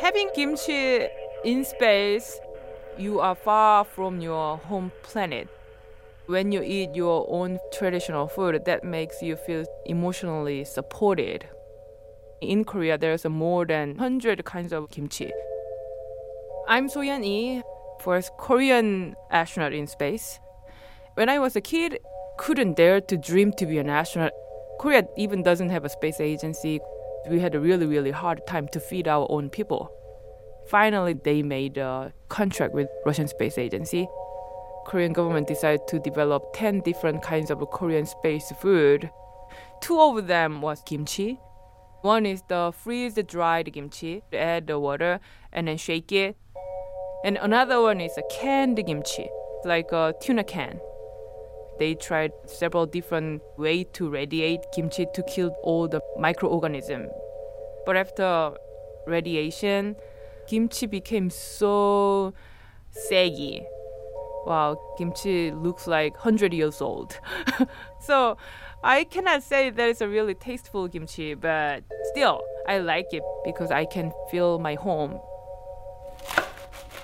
Having kimchi in space, you are far from your home planet. When you eat your own traditional food, that makes you feel emotionally supported. In Korea, there's more than 100 kinds of kimchi. I'm Soyeon Lee, first Korean astronaut in space. When I was a kid, couldn't dare to dream to be an astronaut. Korea even doesn't have a space agency. We had a really, really hard time to feed our own people. Finally, they made a contract with Russian Space Agency. Korean government decided to develop 10 different kinds of Korean space food. Two of them was kimchi. One is the freeze-dried kimchi. Add the water and then shake it. And another one is a canned kimchi, like a tuna can. They tried several different ways to radiate kimchi to kill all the microorganisms. But after radiation, kimchi became so saggy. Wow, kimchi looks like 100 years old. so I cannot say that it's a really tasteful kimchi, but still, I like it because I can feel my home.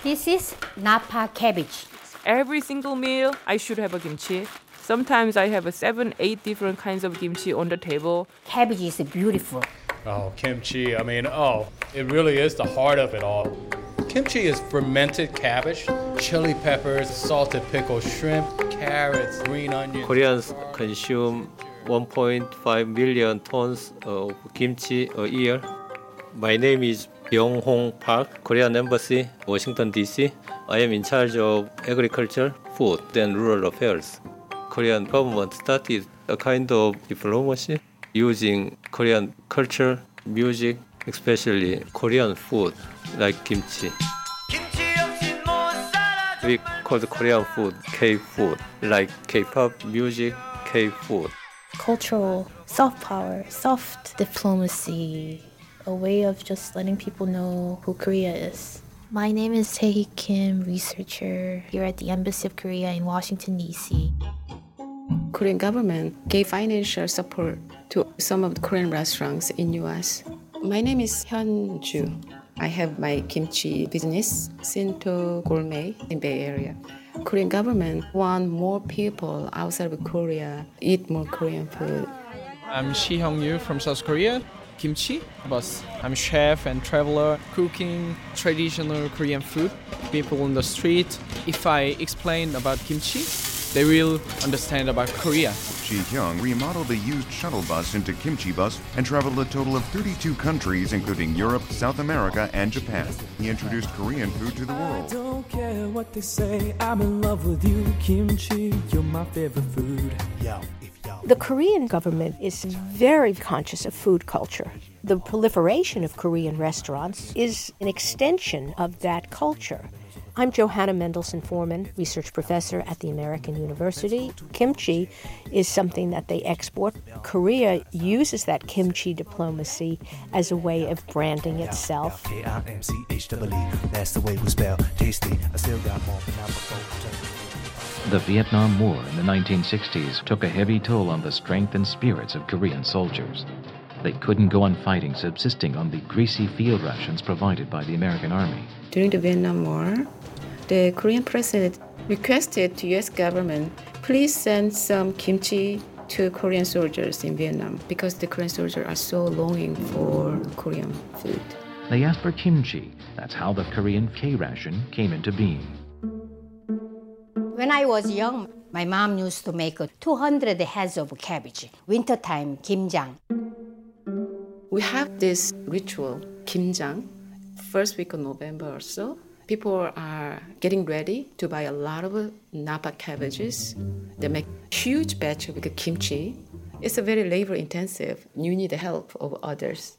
This is napa cabbage. Every single meal, I should have a kimchi. Sometimes I have a seven, eight different kinds of kimchi on the table. Cabbage is beautiful. Oh, kimchi. I mean, oh, it really is the heart of it all. Kimchi is fermented cabbage, chili peppers, salted pickled shrimp, carrots, green onions. Koreans consume 1.5 million tons of kimchi a year. My name is Byung Hong Park, Korean Embassy, Washington DC. I am in charge of agriculture, food, and rural affairs. Korean government started a kind of diplomacy using Korean culture, music, especially Korean food like kimchi. We call the Korean food K-food, like K-pop music, K-food. Cultural soft power, soft diplomacy, a way of just letting people know who Korea is. My name is Tae Kim, researcher here at the Embassy of Korea in Washington, D.C. Korean government gave financial support to some of the Korean restaurants in US. My name is Hyun Ju. I have my kimchi business, Sinto Gourmet in Bay Area. Korean government want more people outside of Korea eat more Korean food. I'm Shi Hyung Yu from South Korea. Kimchi, boss. I'm chef and traveler cooking traditional Korean food. People on the street, if I explain about kimchi, they will understand about Korea. Ji Hyung remodeled a used shuttle bus into Kimchi Bus and traveled a total of 32 countries, including Europe, South America, and Japan. He introduced Korean food to the world. don't care what they say. I'm in love with you, kimchi. You're my favorite food. Yo, The Korean government is very conscious of food culture. The proliferation of Korean restaurants is an extension of that culture. I'm Johanna Mendelson Forman, research professor at the American University. Kimchi is something that they export. Korea uses that kimchi diplomacy as a way of branding itself. That's the way we spell tasty. I still got more. The Vietnam War in the 1960s took a heavy toll on the strength and spirits of Korean soldiers. They couldn't go on fighting subsisting on the greasy field rations provided by the American Army. During the Vietnam War, the Korean president requested the US government, please send some kimchi to Korean soldiers in Vietnam because the Korean soldiers are so longing for Korean food. They asked for kimchi. That's how the Korean K ration came into being. When I was young, my mom used to make 200 heads of cabbage. Wintertime, kimjang. We have this ritual, kimjang, first week of November or so. People are getting ready to buy a lot of napa cabbages. They make huge batch of kimchi. It's a very labor intensive. You need the help of others.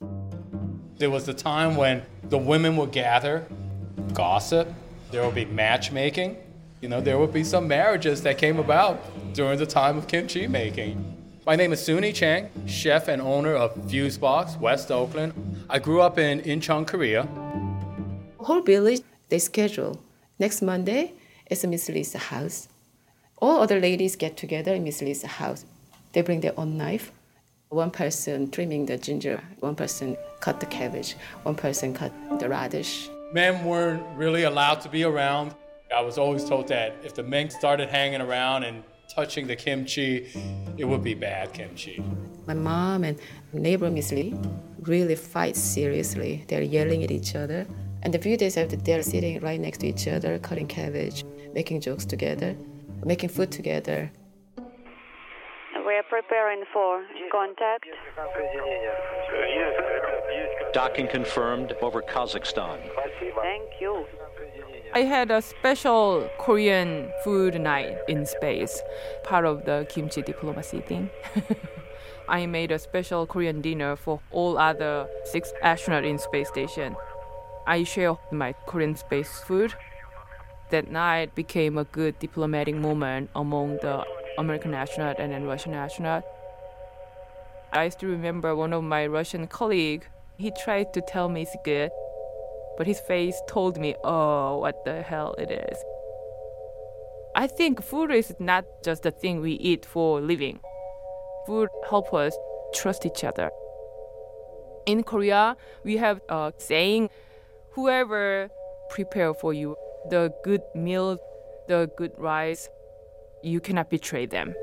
There was a time when the women would gather, gossip, there would be matchmaking. You know, there would be some marriages that came about during the time of kimchi making. My name is Sunhui Chang, chef and owner of Fusebox, West Oakland. I grew up in Incheon, Korea. Whole village, they schedule. Next Monday, it's Miss Lisa's house. All other ladies get together in Miss Lisa's house. They bring their own knife. One person trimming the ginger, one person cut the cabbage, one person cut the radish. Men weren't really allowed to be around. I was always told that if the men started hanging around and touching the kimchi, it would be bad kimchi. My mom and neighbor Miss Lee really fight seriously. They're yelling at each other. And a few days after, they're sitting right next to each other, cutting cabbage, making jokes together, making food together. We are preparing for contact. Docking confirmed over Kazakhstan. Thank you. I had a special Korean food night in space, part of the kimchi diplomacy thing. I made a special Korean dinner for all other six astronauts in space station. I shared my Korean space food. That night became a good diplomatic moment among the American astronaut and then Russian astronaut. I still remember one of my Russian colleague. He tried to tell me it's good, but his face told me, "Oh, what the hell it is." I think food is not just a thing we eat for living. Food help us trust each other. In Korea, we have a saying, "Whoever prepare for you the good meal, the good rice, you cannot betray them."